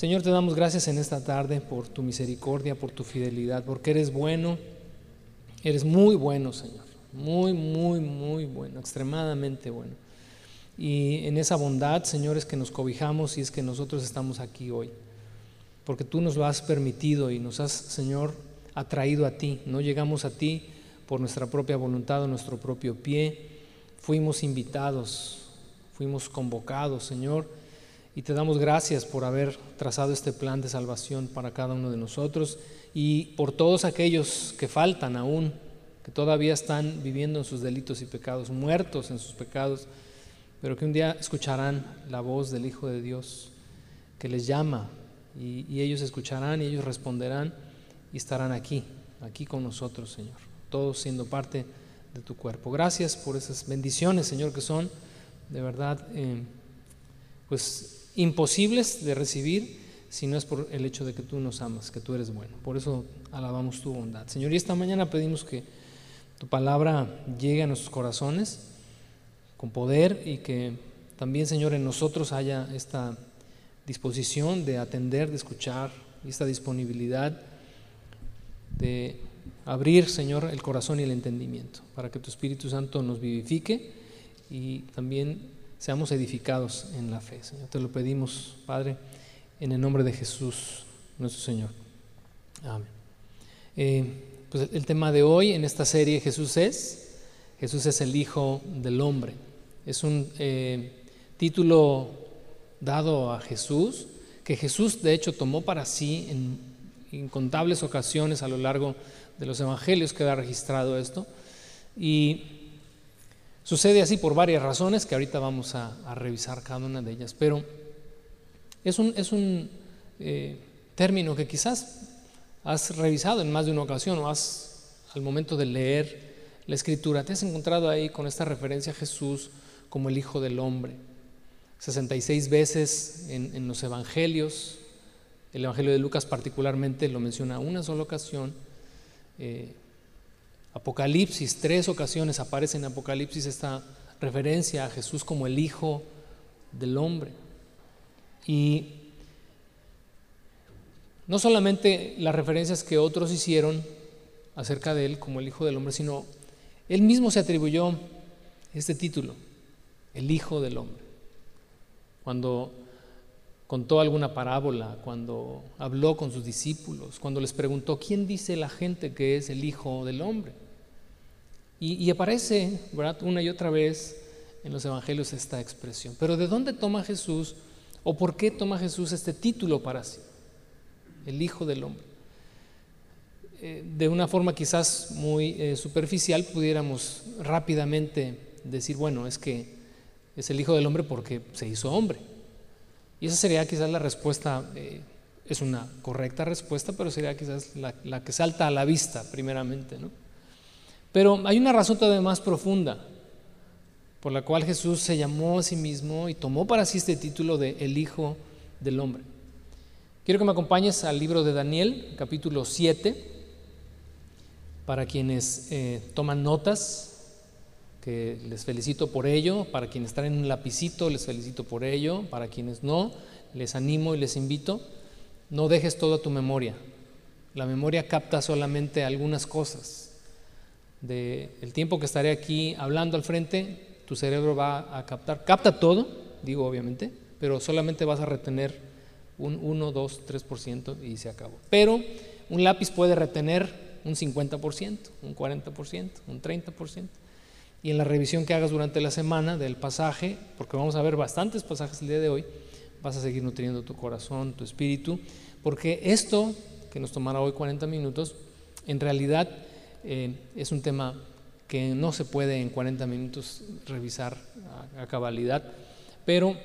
Señor, te damos gracias en esta tarde por tu misericordia, por tu fidelidad, porque eres bueno, eres muy bueno, Señor, muy, muy, muy bueno, extremadamente bueno. Y en esa bondad, Señor, es que nos cobijamos y es que nosotros estamos aquí hoy, porque tú nos lo has permitido y nos has, Señor, atraído a ti. No llegamos a ti por nuestra propia voluntad o nuestro propio pie, fuimos invitados, fuimos convocados, Señor y te damos gracias por haber trazado este plan de salvación para cada uno de nosotros y por todos aquellos que faltan aún, que todavía están viviendo en sus delitos y pecados, muertos en sus pecados, pero que un día escucharán la voz del Hijo de Dios que les llama y, ellos escucharán y ellos responderán y estarán aquí, aquí con nosotros, Señor, todos siendo parte de tu cuerpo. Gracias por esas bendiciones, Señor, que son de verdad, eh, pues imposibles de recibir si no es por el hecho de que tú nos amas, que tú eres bueno. Por eso alabamos tu bondad. Señor, y esta mañana pedimos que tu palabra llegue a nuestros corazones con poder y que también, Señor, en nosotros haya esta disposición de atender, de escuchar, esta disponibilidad de abrir, Señor, el corazón y el entendimiento, para que tu Espíritu Santo nos vivifique y también seamos edificados en la fe. Te lo pedimos, Padre, en el nombre de Jesús, nuestro Señor. Amén. Eh, pues el tema de hoy en esta serie Jesús es, Jesús es el Hijo del Hombre. Es un eh, título dado a Jesús, que Jesús de hecho tomó para sí en incontables ocasiones a lo largo de los evangelios queda registrado esto. Y Sucede así por varias razones que ahorita vamos a, revisar cada una de ellas, pero es un, es un eh, término que quizás has revisado en más de una ocasión o has, al momento de leer la escritura, te has encontrado ahí con esta referencia a Jesús como el Hijo del Hombre. 66 veces en, los evangelios, el Evangelio de Lucas particularmente lo menciona una sola ocasión. Eh, Apocalipsis, tres ocasiones aparece en Apocalipsis esta referencia a Jesús como el Hijo del Hombre. Y no solamente las referencias que otros hicieron acerca de él como el Hijo del Hombre, sino él mismo se atribuyó este título, el Hijo del Hombre. Cuando contó alguna parábola, cuando habló con sus discípulos, cuando les preguntó, ¿quién dice la gente que es el Hijo del Hombre? Y, aparece. Una y otra vez en los evangelios esta expresión. Pero ¿de dónde toma Jesús o por qué toma Jesús este título para sí? El Hijo del Hombre. Eh, de una forma quizás muy eh, superficial pudiéramos rápidamente decir, bueno, es que es el Hijo del Hombre porque se hizo hombre. Y esa sería quizás la respuesta, eh, es una correcta respuesta, pero sería quizás la, que salta a la vista primeramente. ¿no? Pero hay una razón todavía más profunda por la cual Jesús se llamó a sí mismo y tomó para sí este título de el Hijo del Hombre. Quiero que me acompañes al libro de Daniel, capítulo 7, para quienes eh, toman notas, que les felicito por ello, para quienes están en un lapicito, les felicito por ello, para quienes no, les animo y les invito, no dejes todo a tu memoria. La memoria capta solamente algunas cosas. De el tiempo que estaré aquí hablando al frente, tu cerebro va a captar, capta todo, digo obviamente, pero solamente vas a retener un 1, 2, 3% y se acabó. Pero un lápiz puede retener un 50%, un 40%, un 30% y en la revisión que hagas durante la semana del pasaje, porque vamos a ver bastantes pasajes el día de hoy, vas a seguir nutriendo tu corazón, tu espíritu, porque esto que nos tomará hoy 40 minutos, en realidad eh, es un tema que no se puede en 40 minutos revisar a, cabalidad, pero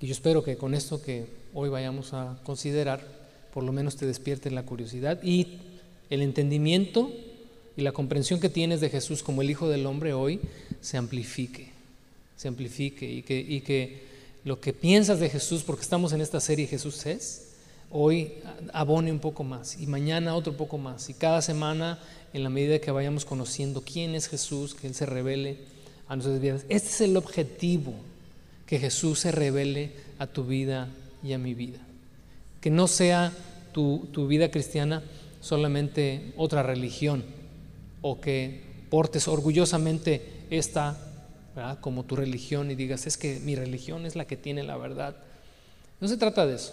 yo espero que con esto que hoy vayamos a considerar, por lo menos te despierte la curiosidad y el entendimiento y la comprensión que tienes de Jesús como el Hijo del Hombre hoy se amplifique, se amplifique y que, lo que piensas de Jesús, porque estamos en esta serie Jesús es, hoy abone un poco más y mañana otro poco más y cada semana en la medida que vayamos conociendo quién es Jesús, que Él se revele a nuestras vidas. Este es el objetivo, que Jesús se revele a tu vida y a mi vida. que no sea tu vida cristiana solamente otra religión o que portes orgullosamente esta como tu religión y digas, es que mi religión es la que tiene la verdad. No se trata de eso.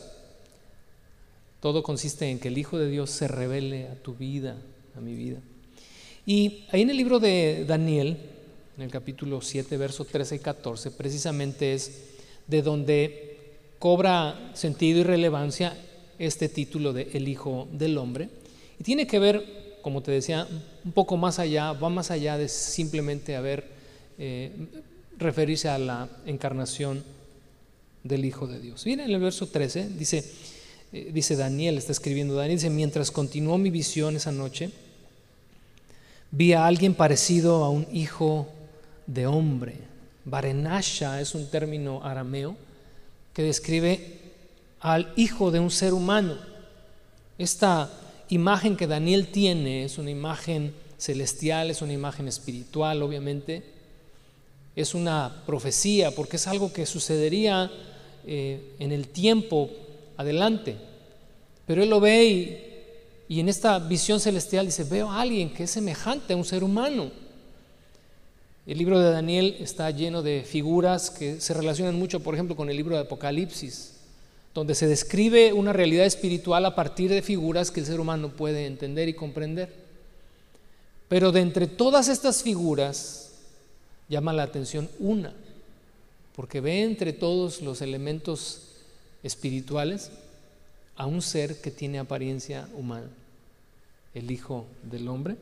Todo consiste en que el Hijo de Dios se revele a tu vida, a mi vida. Y ahí en el libro de Daniel, en el capítulo 7, verso 13 y 14, precisamente es de donde cobra sentido y relevancia este título de El Hijo del Hombre. Y tiene que ver, como te decía, un poco más allá, va más allá de simplemente haber, eh, referirse a la encarnación del Hijo de Dios. Miren en el verso 13, dice, eh, dice Daniel, está escribiendo Daniel, dice, mientras continuó mi visión esa noche, vi a alguien parecido a un hijo de hombre. Barenasha es un término arameo que describe al hijo de un ser humano. Esta imagen que Daniel tiene es una imagen celestial, es una imagen espiritual, obviamente. Es una profecía porque es algo que sucedería eh, en el tiempo adelante. Pero él lo ve y, y en esta visión celestial dice, veo a alguien que es semejante a un ser humano. El libro de Daniel está lleno de figuras que se relacionan mucho, por ejemplo, con el libro de Apocalipsis, donde se describe una realidad espiritual a partir de figuras que el ser humano puede entender y comprender. Pero de entre todas estas figuras llama la atención una, porque ve entre todos los elementos espirituales a un ser que tiene apariencia humana, el Hijo del Hombre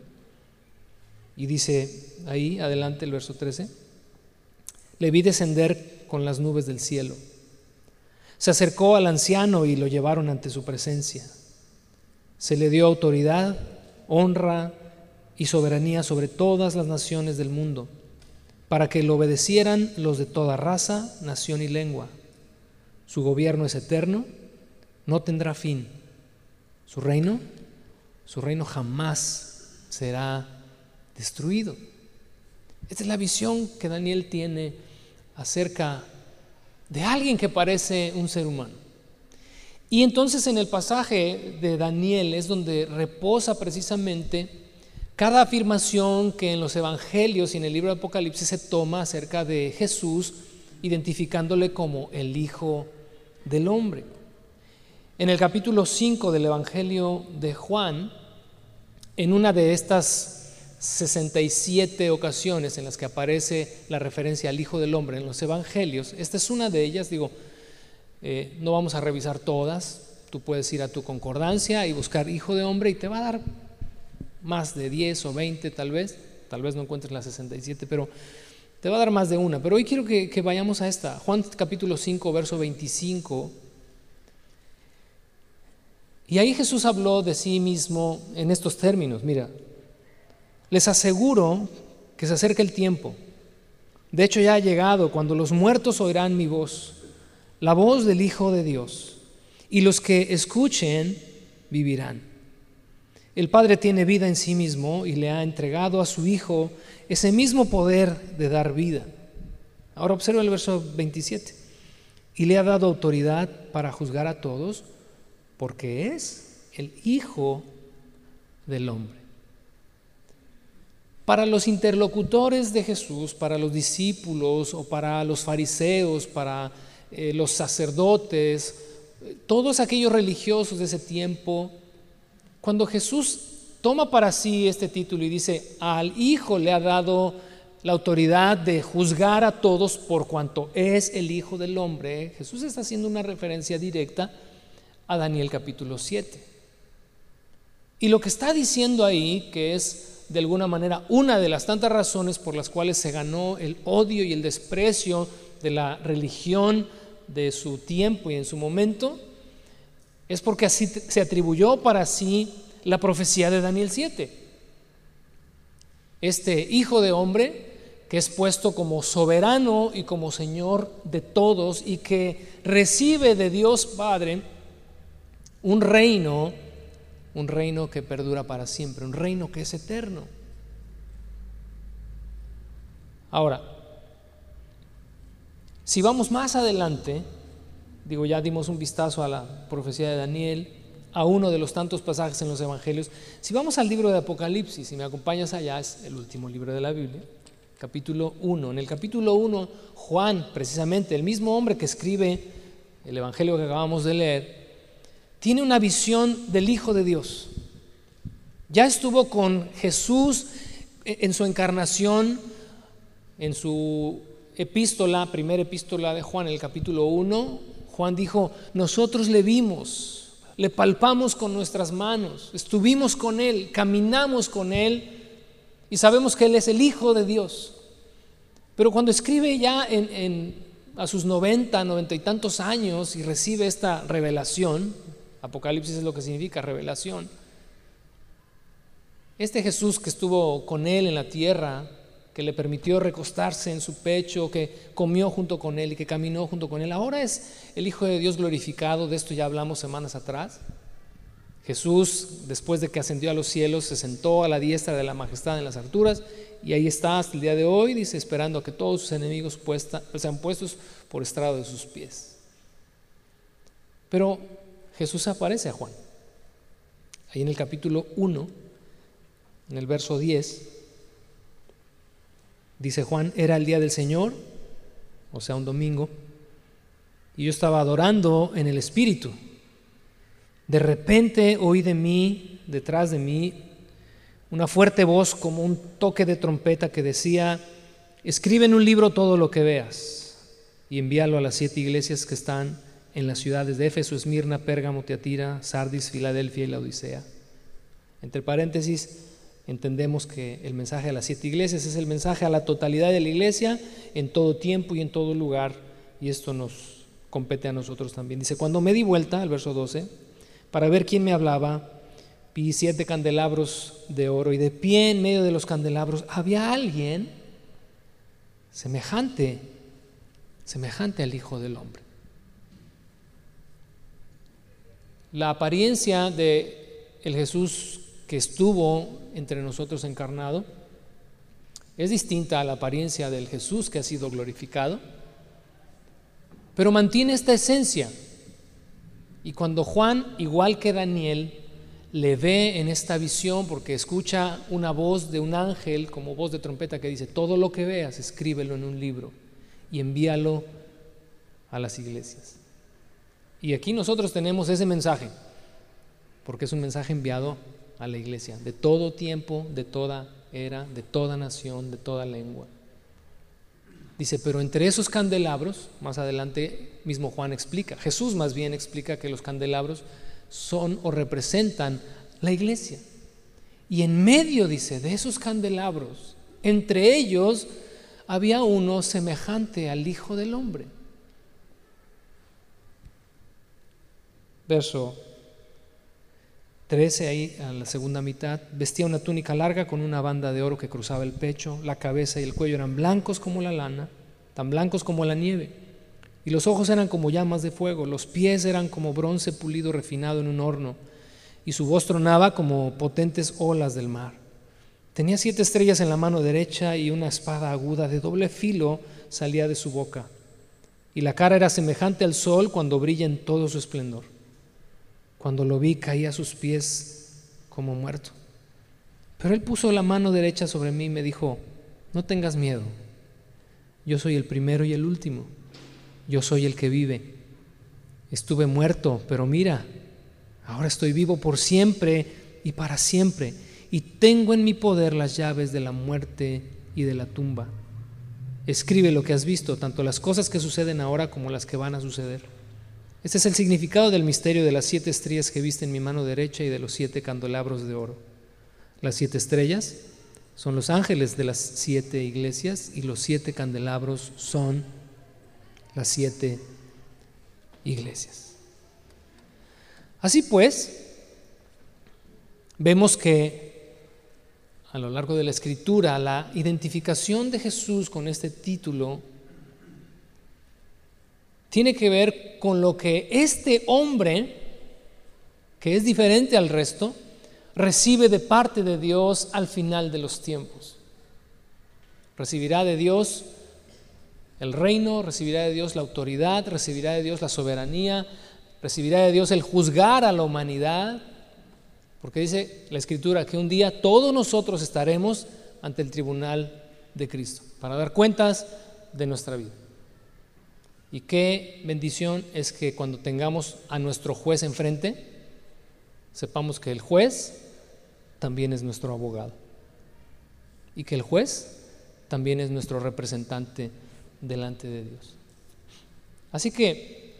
y dice ahí, adelante el verso 13, le vi descender con las nubes del cielo. Se acercó al anciano y lo llevaron ante su presencia. Se le dio autoridad, honra y soberanía sobre todas las naciones del mundo, para que lo obedecieran los de toda raza, nación y lengua. Su gobierno es eterno, no tendrá fin. Su reino, su reino jamás será destruido. Esta es la visión que Daniel tiene acerca de alguien que parece un ser humano. Y entonces en el pasaje de Daniel es donde reposa precisamente cada afirmación que en los evangelios y en el libro de Apocalipsis se toma acerca de Jesús, identificándole como el Hijo del Hombre. En el capítulo 5 del Evangelio de Juan, en una de estas 67 ocasiones en las que aparece la referencia al Hijo del Hombre en los Evangelios. Esta es una de ellas, digo, eh, no vamos a revisar todas, tú puedes ir a tu concordancia y buscar Hijo de Hombre y te va a dar más de 10 o 20 tal vez, tal vez no encuentres las 67, pero te va a dar más de una. Pero hoy quiero que, que vayamos a esta, Juan capítulo 5, verso 25. Y ahí Jesús habló de sí mismo en estos términos, mira, les aseguro que se acerca el tiempo. De hecho ya ha llegado cuando los muertos oirán mi voz, la voz del Hijo de Dios, y los que escuchen vivirán. El Padre tiene vida en sí mismo y le ha entregado a su Hijo ese mismo poder de dar vida. Ahora observa el verso 27. Y le ha dado autoridad para juzgar a todos porque es el Hijo del Hombre. Para los interlocutores de Jesús, para los discípulos o para los fariseos, para eh, los sacerdotes, todos aquellos religiosos de ese tiempo, cuando Jesús toma para sí este título y dice, al Hijo le ha dado la autoridad de juzgar a todos por cuanto es el Hijo del Hombre, Jesús está haciendo una referencia directa a Daniel capítulo 7. Y lo que está diciendo ahí, que es de alguna manera una de las tantas razones por las cuales se ganó el odio y el desprecio de la religión de su tiempo y en su momento, es porque así se atribuyó para sí la profecía de Daniel 7. Este hijo de hombre que es puesto como soberano y como Señor de todos y que recibe de Dios Padre un reino un reino que perdura para siempre, un reino que es eterno. Ahora, si vamos más adelante, Digo, ya dimos un vistazo a la profecía de Daniel, a uno de los tantos pasajes en los evangelios. Si vamos al libro de Apocalipsis, si me acompañas allá, es el último libro de la Biblia, capítulo 1. En el capítulo 1, Juan, precisamente, el mismo hombre que escribe el evangelio que acabamos de leer, tiene una visión del Hijo de Dios. Ya estuvo con Jesús en su encarnación, en su epístola, primera epístola de Juan, el capítulo 1, Juan dijo, nosotros le vimos, le palpamos con nuestras manos, estuvimos con Él, caminamos con Él y sabemos que Él es el Hijo de Dios. Pero cuando escribe ya a sus 90, 90 y tantos años y recibe esta revelación, Apocalipsis es lo que significa revelación, este Jesús que estuvo con Él en la tierra, que le permitió recostarse en su pecho, que comió junto con Él y que caminó junto con Él, ahora es el Hijo de Dios glorificado, de esto ya hablamos semanas atrás. Jesús, después de que ascendió a los cielos, se sentó a la diestra de la majestad en las alturas y ahí está hasta el día de hoy, dice, esperando a que todos sus enemigos sean puestos por estrado de sus pies. Pero Jesús aparece a Juan. Ahí en el capítulo 1, en el verso 10, dice Juan, era el día del Señor, o sea, un domingo, y yo estaba adorando en el Espíritu. De repente oí de mí, detrás de mí, una fuerte voz como un toque de trompeta que decía, escribe en un libro todo lo que veas y envíalo a las siete iglesias que están en las ciudades de Éfeso, Esmirna, Pérgamo, Teatira, Sardis, Filadelfia y la Odisea. Entre paréntesis, entendemos que el mensaje a las siete iglesias es el mensaje a la totalidad de la iglesia en todo tiempo y en todo lugar, y esto nos compete a nosotros también. Dice, cuando me di vuelta, al verso 12, para ver quién me hablaba, vi siete candelabros de oro y de pie en medio de los candelabros había alguien semejante, semejante al Hijo del Hombre. La apariencia de el Jesús que estuvo entre nosotros encarnado es distinta a la apariencia del Jesús que ha sido glorificado, pero mantiene esta esencia y cuando Juan, igual que Daniel, le ve en esta visión, porque escucha una voz de un ángel como voz de trompeta que dice, todo lo que veas, escríbelo en un libro y envíalo a las iglesias. Y aquí nosotros tenemos ese mensaje, porque es un mensaje enviado a la iglesia, de todo tiempo, de toda era, de toda nación, de toda lengua. Dice, pero entre esos candelabros, más adelante mismo Juan explica, Jesús más bien explica que los candelabros son o representan la iglesia. Y en medio, dice, de esos candelabros, entre ellos había uno semejante al Hijo del Hombre. Verso 13 ahí a la segunda mitad, vestía una túnica larga con una banda de oro que cruzaba el pecho, la cabeza y el cuello eran blancos como la lana, tan blancos como la nieve, y los ojos eran como llamas de fuego, los pies eran como bronce pulido refinado en un horno, y su voz tronaba como potentes olas del mar. Tenía siete estrellas en la mano derecha y una espada aguda de doble filo salía de su boca, y la cara era semejante al sol cuando brilla en todo su esplendor. Cuando lo vi caí a sus pies como muerto. Pero él puso la mano derecha sobre mí y me dijo, no tengas miedo, yo soy el primero y el último, yo soy el que vive. Estuve muerto, pero mira, ahora estoy vivo por siempre y para siempre, y tengo en mi poder las llaves de la muerte y de la tumba. Escribe lo que has visto, tanto las cosas que suceden ahora como las que van a suceder. Este es el significado del misterio de las siete estrellas que viste en mi mano derecha y de los siete candelabros de oro. Las siete estrellas son los ángeles de las siete iglesias y los siete candelabros son las siete iglesias. Así pues, vemos que a lo largo de la escritura la identificación de Jesús con este título tiene que ver con lo que este hombre, que es diferente al resto, recibe de parte de Dios al final de los tiempos. Recibirá de Dios el reino, recibirá de Dios la autoridad, recibirá de Dios la soberanía, recibirá de Dios el juzgar a la humanidad, porque dice la escritura que un día todos nosotros estaremos ante el tribunal de Cristo para dar cuentas de nuestra vida. Y qué bendición es que cuando tengamos a nuestro juez enfrente, sepamos que el juez también es nuestro abogado y que el juez también es nuestro representante delante de Dios. Así que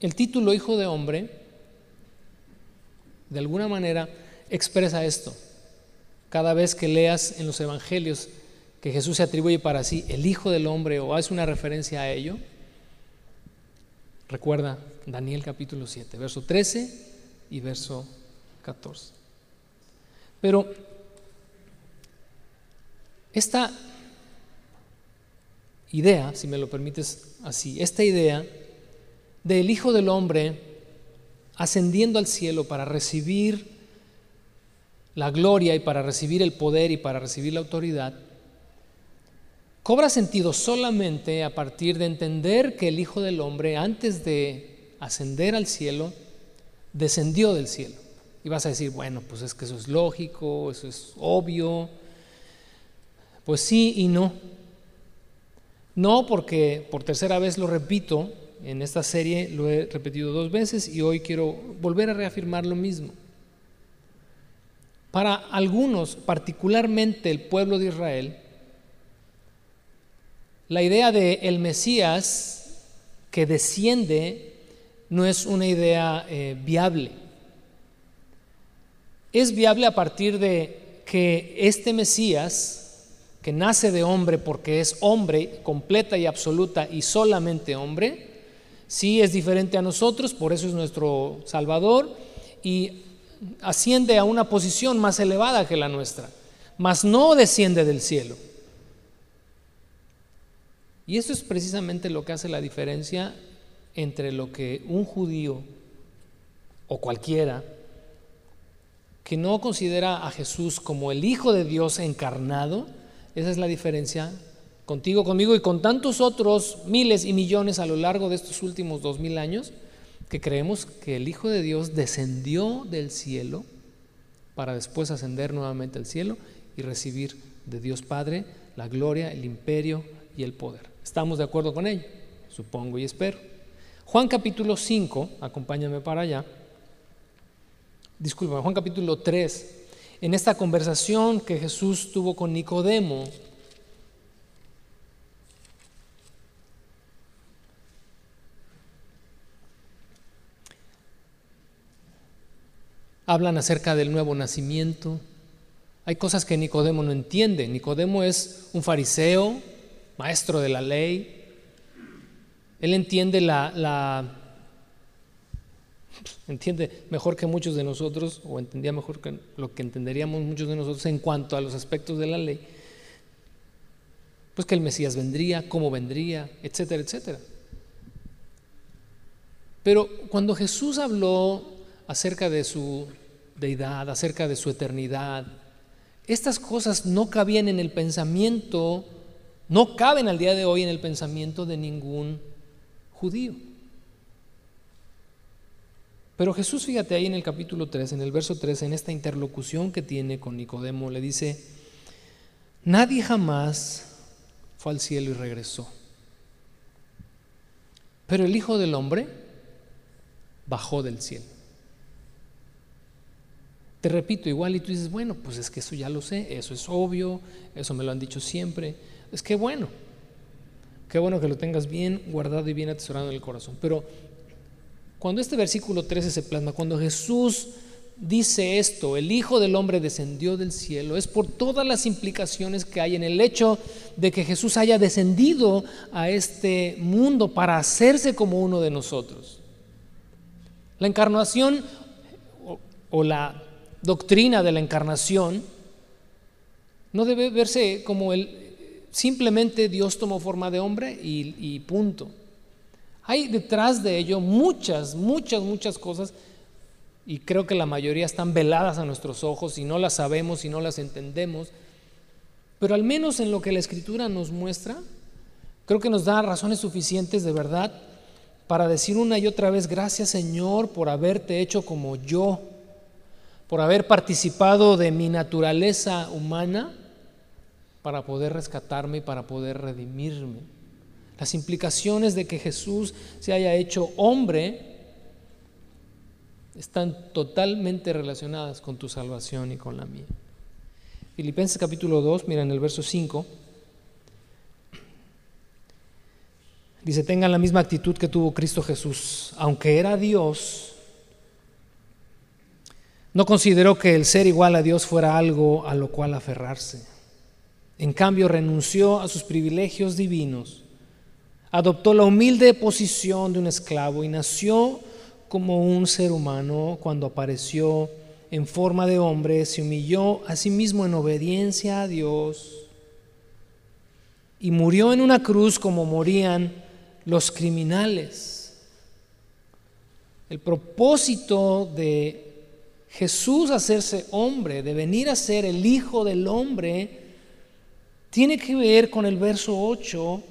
el título Hijo de Hombre, de alguna manera, expresa esto. Cada vez que leas en los Evangelios que Jesús se atribuye para sí el Hijo del Hombre o hace una referencia a ello, recuerda Daniel capítulo 7, verso 13 y verso 14. Pero esta idea, si me lo permites así, esta idea del Hijo del Hombre ascendiendo al cielo para recibir la gloria y para recibir el poder y para recibir la autoridad, cobra sentido solamente a partir de entender que el Hijo del Hombre, antes de ascender al cielo, descendió del cielo. Y vas a decir, bueno, pues es que eso es lógico, eso es obvio. Pues sí y no. No porque por tercera vez lo repito, en esta serie lo he repetido dos veces y hoy quiero volver a reafirmar lo mismo. Para algunos, particularmente el pueblo de Israel, la idea de el Mesías que desciende no es una idea eh, viable. Es viable a partir de que este Mesías, que nace de hombre porque es hombre completa y absoluta y solamente hombre, sí es diferente a nosotros, por eso es nuestro Salvador y asciende a una posición más elevada que la nuestra, mas no desciende del cielo. Y eso es precisamente lo que hace la diferencia entre lo que un judío o cualquiera que no considera a Jesús como el Hijo de Dios encarnado, esa es la diferencia contigo, conmigo y con tantos otros miles y millones a lo largo de estos últimos dos mil años, que creemos que el Hijo de Dios descendió del cielo para después ascender nuevamente al cielo y recibir de Dios Padre la gloria, el imperio y el poder. ¿Estamos de acuerdo con ello? Supongo y espero. Juan capítulo 5, acompáñame para allá. Disculpa, Juan capítulo 3. En esta conversación que Jesús tuvo con Nicodemo, hablan acerca del nuevo nacimiento. Hay cosas que Nicodemo no entiende. Nicodemo es un fariseo, maestro de la ley, él entiende la, entiende mejor que muchos de nosotros, o entendía mejor que lo que entenderíamos muchos de nosotros en cuanto a los aspectos de la ley, pues que el Mesías vendría, cómo vendría, etcétera, etcétera. Pero cuando Jesús habló acerca de su deidad, acerca de su eternidad, estas cosas no cabían en el pensamiento, no caben al día de hoy en el pensamiento de ningún judío. Pero Jesús, fíjate ahí en el capítulo 3, en el verso 3, en esta interlocución que tiene con Nicodemo, le dice, nadie jamás fue al cielo y regresó. Pero el Hijo del Hombre bajó del cielo. Te repito, igual y tú dices, bueno, pues es que eso ya lo sé, eso es obvio, eso me lo han dicho siempre. Es que bueno, Qué bueno que lo tengas bien guardado y bien atesorado en el corazón. Pero cuando este versículo 13 se plasma, cuando Jesús dice esto, el Hijo del Hombre descendió del cielo, es por todas las implicaciones que hay en el hecho de que Jesús haya descendido a este mundo para hacerse como uno de nosotros. La encarnación o, la doctrina de la encarnación no debe verse como el, Simplemente Dios tomó forma de hombre y, punto. Hay detrás de ello muchas, muchas, muchas cosas y creo que la mayoría están veladas a nuestros ojos y no las sabemos y no las entendemos, pero al menos en lo que la escritura nos muestra, Creo que nos da razones suficientes de verdad para decir una y otra vez, gracias Señor por haberte hecho como yo, por haber participado de mi naturaleza humana para poder rescatarme y para poder redimirme. Las implicaciones de que Jesús se haya hecho hombre están totalmente relacionadas con tu salvación y con la mía. Filipenses capítulo 2, mira en el verso 5. Dice, tengan la misma actitud que tuvo Cristo Jesús. Aunque era Dios, no consideró que el ser igual a Dios fuera algo a lo cual aferrarse. En cambio, renunció a sus privilegios divinos, adoptó la humilde posición de un esclavo y nació como un ser humano cuando apareció en forma de hombre, se humilló a sí mismo en obediencia a Dios y murió en una cruz como morían los criminales. El propósito de Jesús hacerse hombre, de venir a ser el Hijo del Hombre, tiene que ver con el verso 8,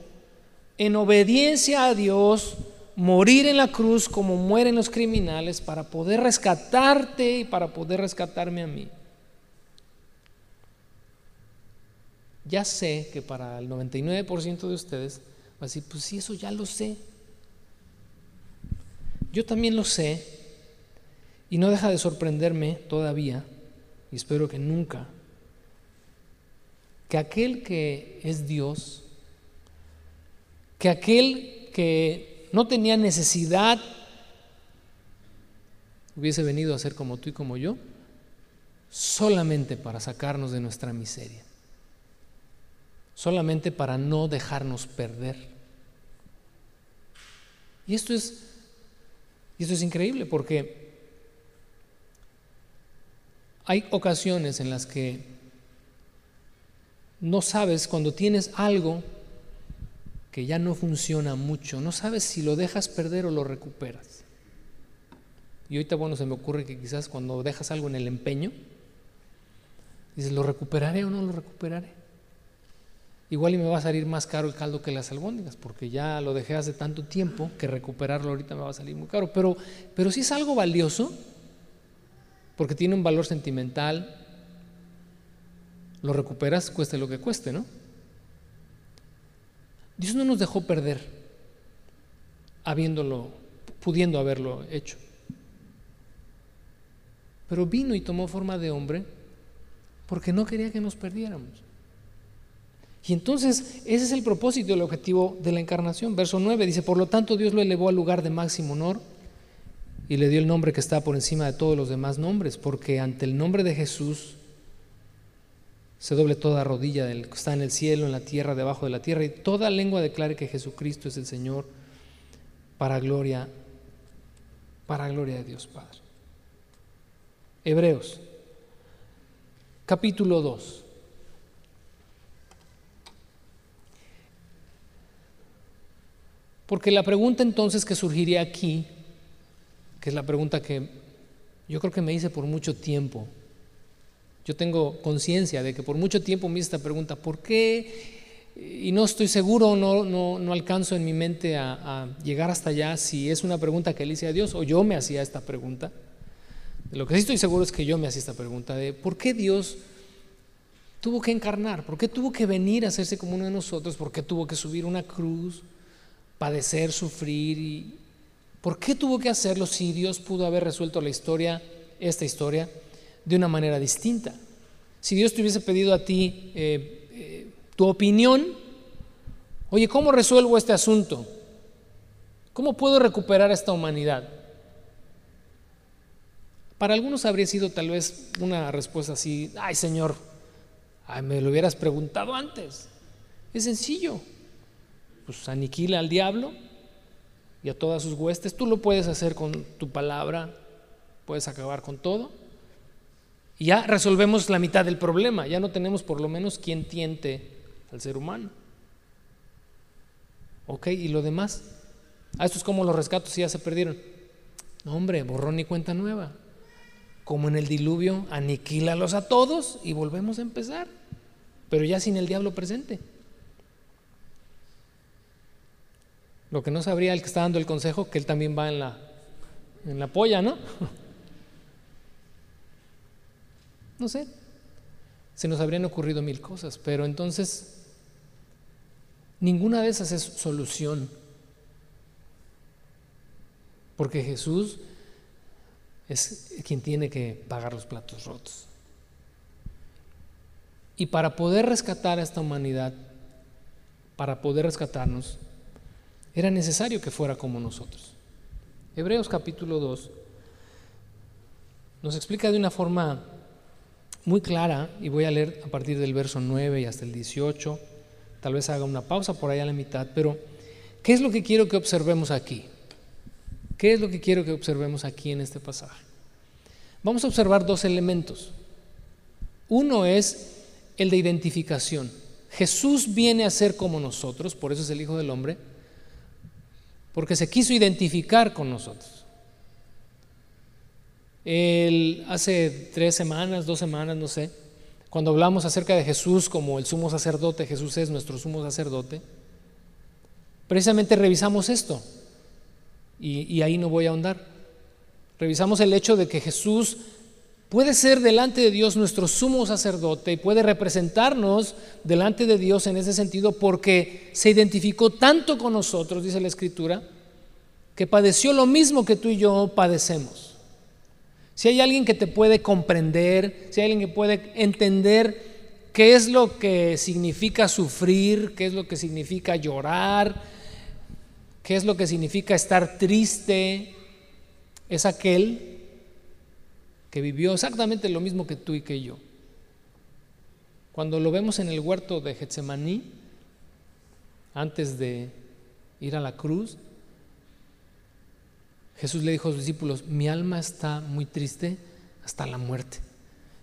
en obediencia a Dios, morir en la cruz como mueren los criminales para poder rescatarte y para poder rescatarme a mí. Ya sé que para el 99% de ustedes Va a decir, pues sí, eso ya lo sé. Yo también lo sé y no deja de sorprenderme todavía, y espero que nunca, que aquel que es Dios, que aquel que no tenía necesidad hubiese venido a ser como tú y como yo, solamente para sacarnos de nuestra miseria solamente para no dejarnos perder. Y esto es, y esto es increíble porque hay ocasiones en las que no sabes cuando tienes algo que ya no funciona mucho, no sabes si lo dejas perder o lo recuperas. Y ahorita, bueno, se me ocurre que quizás cuando dejas algo en el empeño, dices, ¿lo recuperaré o no lo recuperaré? igual y me va a salir más caro el caldo que las albóndigas, porque ya lo dejé hace tanto tiempo que recuperarlo ahorita me va a salir muy caro. Pero, pero si es algo valioso, porque tiene un valor sentimental, lo recuperas cueste lo que cueste, ¿no? Dios no nos dejó perder habiéndolo, pudiendo haberlo hecho. Pero vino y tomó forma de hombre porque no quería que nos perdiéramos. Y entonces ese es el propósito el objetivo de la encarnación. Verso 9 dice, por lo tanto Dios lo elevó al lugar de máximo honor y le dio el nombre que está por encima de todos los demás nombres, porque ante el nombre de Jesús se doble toda rodilla del que está en el cielo, en la tierra, debajo de la tierra, y toda lengua declare que Jesucristo es el Señor para gloria, para gloria de Dios Padre. Hebreos, capítulo 2. Porque la pregunta entonces que surgiría aquí, que es la pregunta que yo creo que me hice por mucho tiempo, yo tengo conciencia de que por mucho tiempo me hice esta pregunta, ¿por qué? Y no estoy seguro, no, no, no alcanzo en mi mente a, llegar hasta allá si es una pregunta que le hice a Dios o yo me hacía esta pregunta. De lo que sí estoy seguro es que yo me hacía esta pregunta de ¿por qué Dios tuvo que encarnar? ¿Por qué tuvo que venir a hacerse como uno de nosotros? ¿Por qué tuvo que subir una cruz? padecer, sufrir. Y, ¿Por qué tuvo que hacerlo si Dios pudo haber resuelto la historia, esta historia, de una manera distinta? Si Dios te hubiese pedido a ti eh, eh, tu opinión, oye, ¿cómo resuelvo este asunto? ¿Cómo puedo recuperar esta humanidad? Para algunos habría sido tal vez una respuesta así, ay Señor, ay, me lo hubieras preguntado antes. Es sencillo pues aniquila al diablo y a todas sus huestes. Tú lo puedes hacer con tu palabra, puedes acabar con todo. Ya resolvemos la mitad del problema, ya no tenemos por lo menos quien tiente al ser humano. ¿Ok? ¿Y lo demás? Ah, esto es como los rescatos si ya se perdieron. No, hombre, borrón y cuenta nueva. Como en el diluvio, aniquílalos a todos y volvemos a empezar. Pero ya sin el diablo presente. Lo que no sabría el que está dando el consejo, que él también va en la, en la polla, ¿no? No sé, se nos habrían ocurrido mil cosas, pero entonces ninguna de esas es solución. Porque Jesús es quien tiene que pagar los platos rotos. Y para poder rescatar a esta humanidad, para poder rescatarnos, era necesario que fuera como nosotros. Hebreos capítulo 2 nos explica de una forma muy clara, y voy a leer a partir del verso 9 y hasta el 18, tal vez haga una pausa por ahí a la mitad, pero ¿qué es lo que quiero que observemos aquí? ¿Qué es lo que quiero que observemos aquí en este pasaje? Vamos a observar dos elementos. Uno es el de identificación. Jesús viene a ser como nosotros, por eso es el Hijo del Hombre, porque se quiso identificar con nosotros. Hace tres semanas, dos semanas, no sé, cuando hablamos acerca de Jesús como el sumo sacerdote, Jesús es nuestro sumo sacerdote, precisamente revisamos esto y, ahí no voy a ahondar. Revisamos el hecho de que Jesús puede ser delante de Dios nuestro sumo sacerdote y puede representarnos delante de Dios en ese sentido porque se identificó tanto con nosotros, dice la Escritura, que padeció lo mismo que tú y yo padecemos. Si hay alguien que te puede comprender, si hay alguien que puede entender qué es lo que significa sufrir, qué es lo que significa llorar, ¿Qué es lo que significa estar triste? Es aquel que vivió exactamente lo mismo que tú y que yo. Cuando lo vemos en el huerto de Getsemaní, antes de ir a la cruz, Jesús le dijo a sus discípulos, mi alma está muy triste hasta la muerte.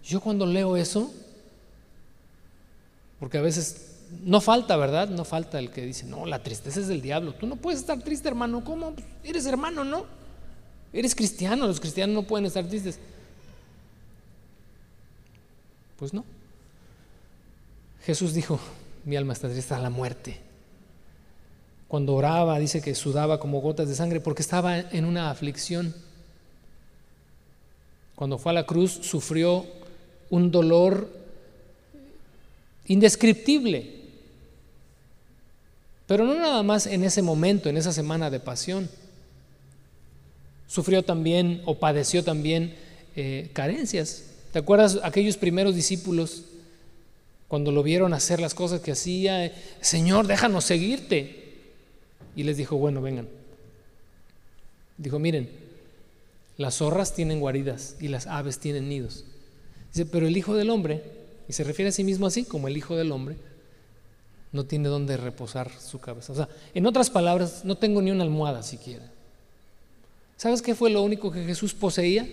Yo cuando leo eso, porque a veces no falta, ¿verdad? No falta el que dice, no, la tristeza es del diablo. Tú no puedes estar triste, hermano. ¿Cómo? Eres hermano, ¿no? Eres cristiano. Los cristianos no pueden estar tristes. Pues no. Jesús dijo, mi alma está triste a la muerte. Cuando oraba, dice que sudaba como gotas de sangre porque estaba en una aflicción. Cuando fue a la cruz, sufrió un dolor indescriptible. Pero no nada más en ese momento, en esa semana de pasión. Sufrió también o padeció también eh, carencias. ¿Te acuerdas aquellos primeros discípulos cuando lo vieron hacer las cosas que hacía? Señor, déjanos seguirte. Y les dijo, bueno, vengan. Dijo, miren, las zorras tienen guaridas y las aves tienen nidos. Dice, pero el Hijo del Hombre, y se refiere a sí mismo así como el Hijo del Hombre, no tiene dónde reposar su cabeza. O sea, en otras palabras, no tengo ni una almohada siquiera. ¿Sabes qué fue lo único que Jesús poseía?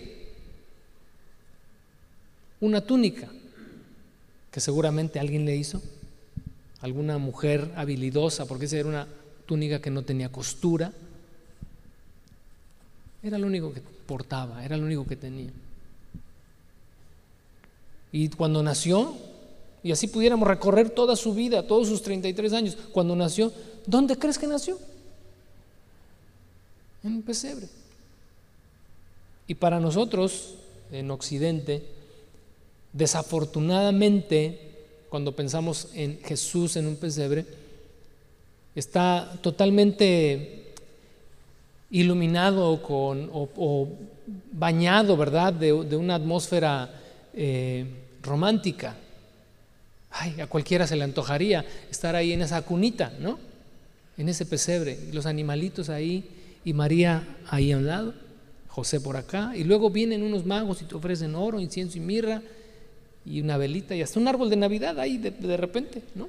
Una túnica, que seguramente alguien le hizo, alguna mujer habilidosa, porque esa era una túnica que no tenía costura. Era lo único que portaba, era lo único que tenía. Y cuando nació, y así pudiéramos recorrer toda su vida, todos sus 33 años. Cuando nació, ¿dónde crees que nació? En un pesebre. Y para nosotros, en Occidente, desafortunadamente, cuando pensamos en Jesús en un pesebre, está totalmente iluminado con, o, bañado, ¿verdad?, de, una atmósfera eh, romántica. Ay, a cualquiera se le antojaría estar ahí en esa cunita, ¿no? En ese pesebre, los animalitos ahí y María ahí a un lado, José por acá, y luego vienen unos magos y te ofrecen oro, incienso y mirra y una velita y hasta un árbol de Navidad ahí de, de repente, ¿no?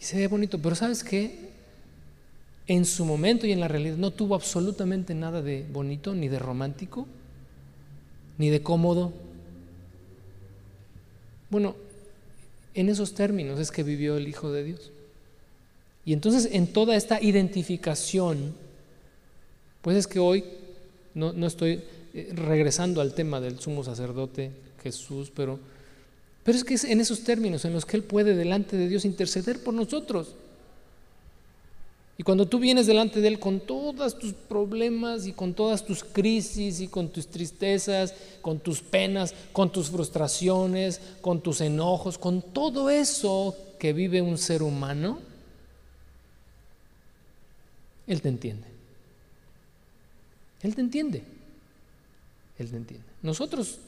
Y se ve bonito, pero ¿sabes qué? En su momento y en la realidad no tuvo absolutamente nada de bonito, ni de romántico, ni de cómodo, bueno, en esos términos es que vivió el Hijo de Dios. Y entonces en toda esta identificación, pues es que hoy no, estoy eh, regresando al tema del sumo sacerdote Jesús, pero, pero es que es en esos términos en los que Él puede delante de Dios interceder por nosotros. Y cuando tú vienes delante de Él con todos tus problemas y con todas tus crisis y con tus tristezas, con tus penas, con tus frustraciones, con tus enojos, con todo eso que vive un ser humano, Él te entiende. Él te entiende. Él te entiende. Nosotros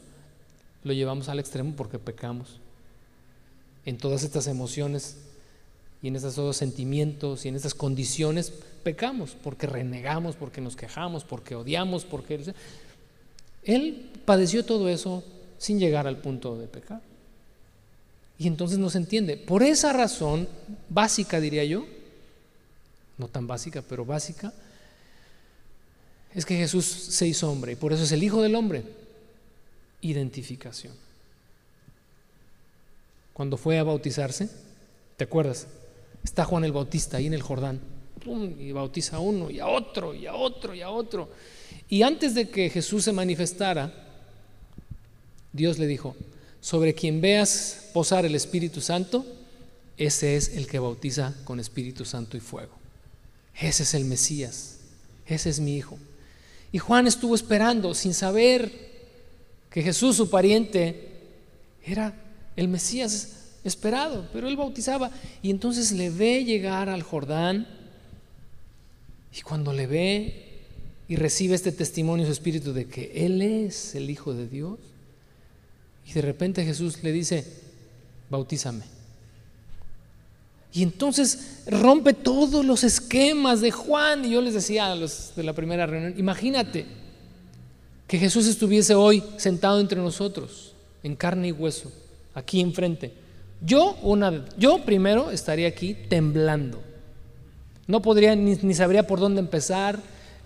lo llevamos al extremo porque pecamos en todas estas emociones y en estos sentimientos y en estas condiciones pecamos, porque renegamos, porque nos quejamos, porque odiamos, porque... Él padeció todo eso sin llegar al punto de pecar. Y entonces no se entiende. Por esa razón, básica diría yo, no tan básica, pero básica, es que Jesús se hizo hombre y por eso es el Hijo del Hombre. Identificación. Cuando fue a bautizarse, ¿te acuerdas? Está Juan el Bautista ahí en el Jordán. Y bautiza a uno y a otro y a otro y a otro. Y antes de que Jesús se manifestara, Dios le dijo, sobre quien veas posar el Espíritu Santo, ese es el que bautiza con Espíritu Santo y fuego. Ese es el Mesías, ese es mi Hijo. Y Juan estuvo esperando sin saber que Jesús, su pariente, era el Mesías esperado, pero él bautizaba y entonces le ve llegar al Jordán y cuando le ve y recibe este testimonio su espíritu de que él es el Hijo de Dios y de repente Jesús le dice, bautízame. Y entonces rompe todos los esquemas de Juan. Y yo les decía a los de la primera reunión, imagínate que Jesús estuviese hoy sentado entre nosotros, en carne y hueso, aquí enfrente. Yo, una, yo primero estaría aquí temblando. No podría, ni, sabría por dónde empezar,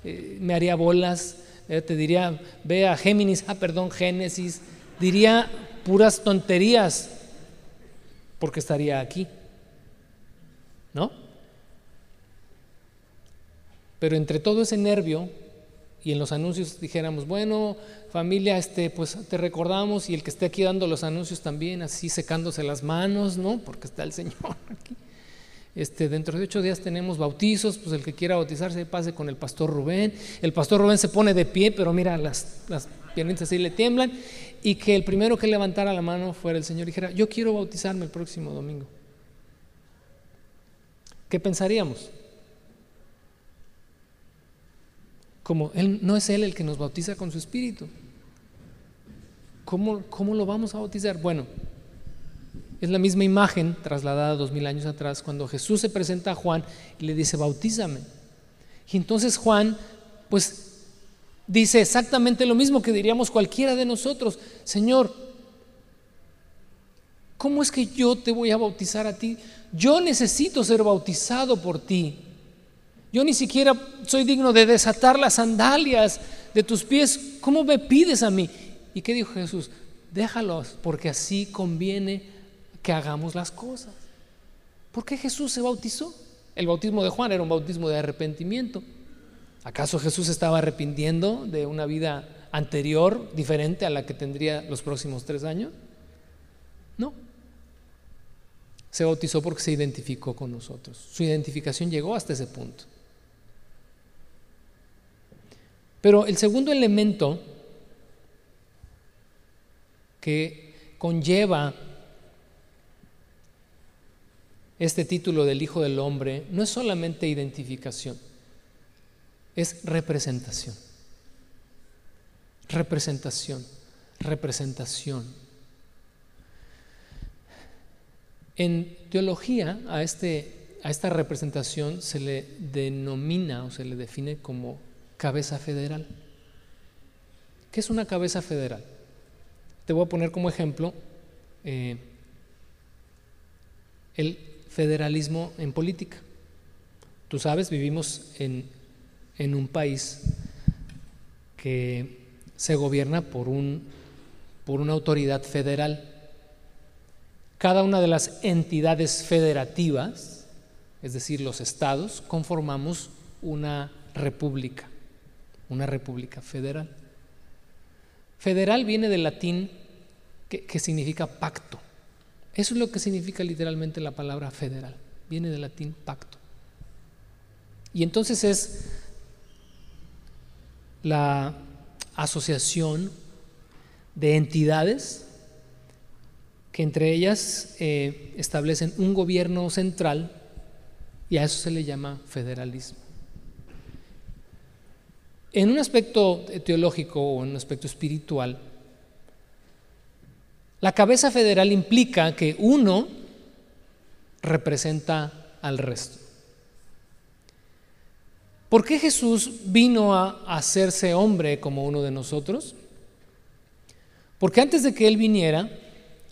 eh, me haría bolas, eh, te diría, ve a Géminis, ah, perdón, Génesis, diría puras tonterías, porque estaría aquí. ¿No? Pero entre todo ese nervio y en los anuncios dijéramos, bueno, familia, este, pues te recordamos y el que esté aquí dando los anuncios también, así secándose las manos, ¿no? Porque está el Señor aquí. Este, dentro de ocho días tenemos bautizos, pues el que quiera bautizarse pase con el pastor Rubén. El pastor Rubén se pone de pie, pero mira, las, las piernitas así le tiemblan. Y que el primero que levantara la mano fuera el Señor y dijera, yo quiero bautizarme el próximo domingo. ¿Qué pensaríamos? Como él, no es Él el que nos bautiza con su Espíritu. ¿Cómo, ¿Cómo lo vamos a bautizar? Bueno, es la misma imagen trasladada dos mil años atrás cuando Jesús se presenta a Juan y le dice, bautízame. Y entonces Juan, pues, dice exactamente lo mismo que diríamos cualquiera de nosotros. Señor, ¿cómo es que yo te voy a bautizar a ti? Yo necesito ser bautizado por ti. Yo ni siquiera soy digno de desatar las sandalias de tus pies. ¿Cómo me pides a mí? ¿Y qué dijo Jesús? Déjalos, porque así conviene que hagamos las cosas. ¿Por qué Jesús se bautizó? El bautismo de Juan era un bautismo de arrepentimiento. ¿Acaso Jesús estaba arrepintiendo de una vida anterior, diferente a la que tendría los próximos tres años? No se bautizó porque se identificó con nosotros. Su identificación llegó hasta ese punto. Pero el segundo elemento que conlleva este título del Hijo del Hombre no es solamente identificación, es representación. Representación, representación. En teología a, este, a esta representación se le denomina o se le define como cabeza federal. ¿Qué es una cabeza federal? Te voy a poner como ejemplo eh, el federalismo en política. Tú sabes, vivimos en, en un país que se gobierna por, un, por una autoridad federal cada una de las entidades federativas, es decir, los estados, conformamos una república, una república federal. Federal viene del latín que, significa pacto. Eso es lo que significa literalmente la palabra federal. Viene del latín pacto. Y entonces es la asociación de entidades que entre ellas eh, establecen un gobierno central y a eso se le llama federalismo. En un aspecto teológico o en un aspecto espiritual, la cabeza federal implica que uno representa al resto. ¿Por qué Jesús vino a hacerse hombre como uno de nosotros? Porque antes de que Él viniera,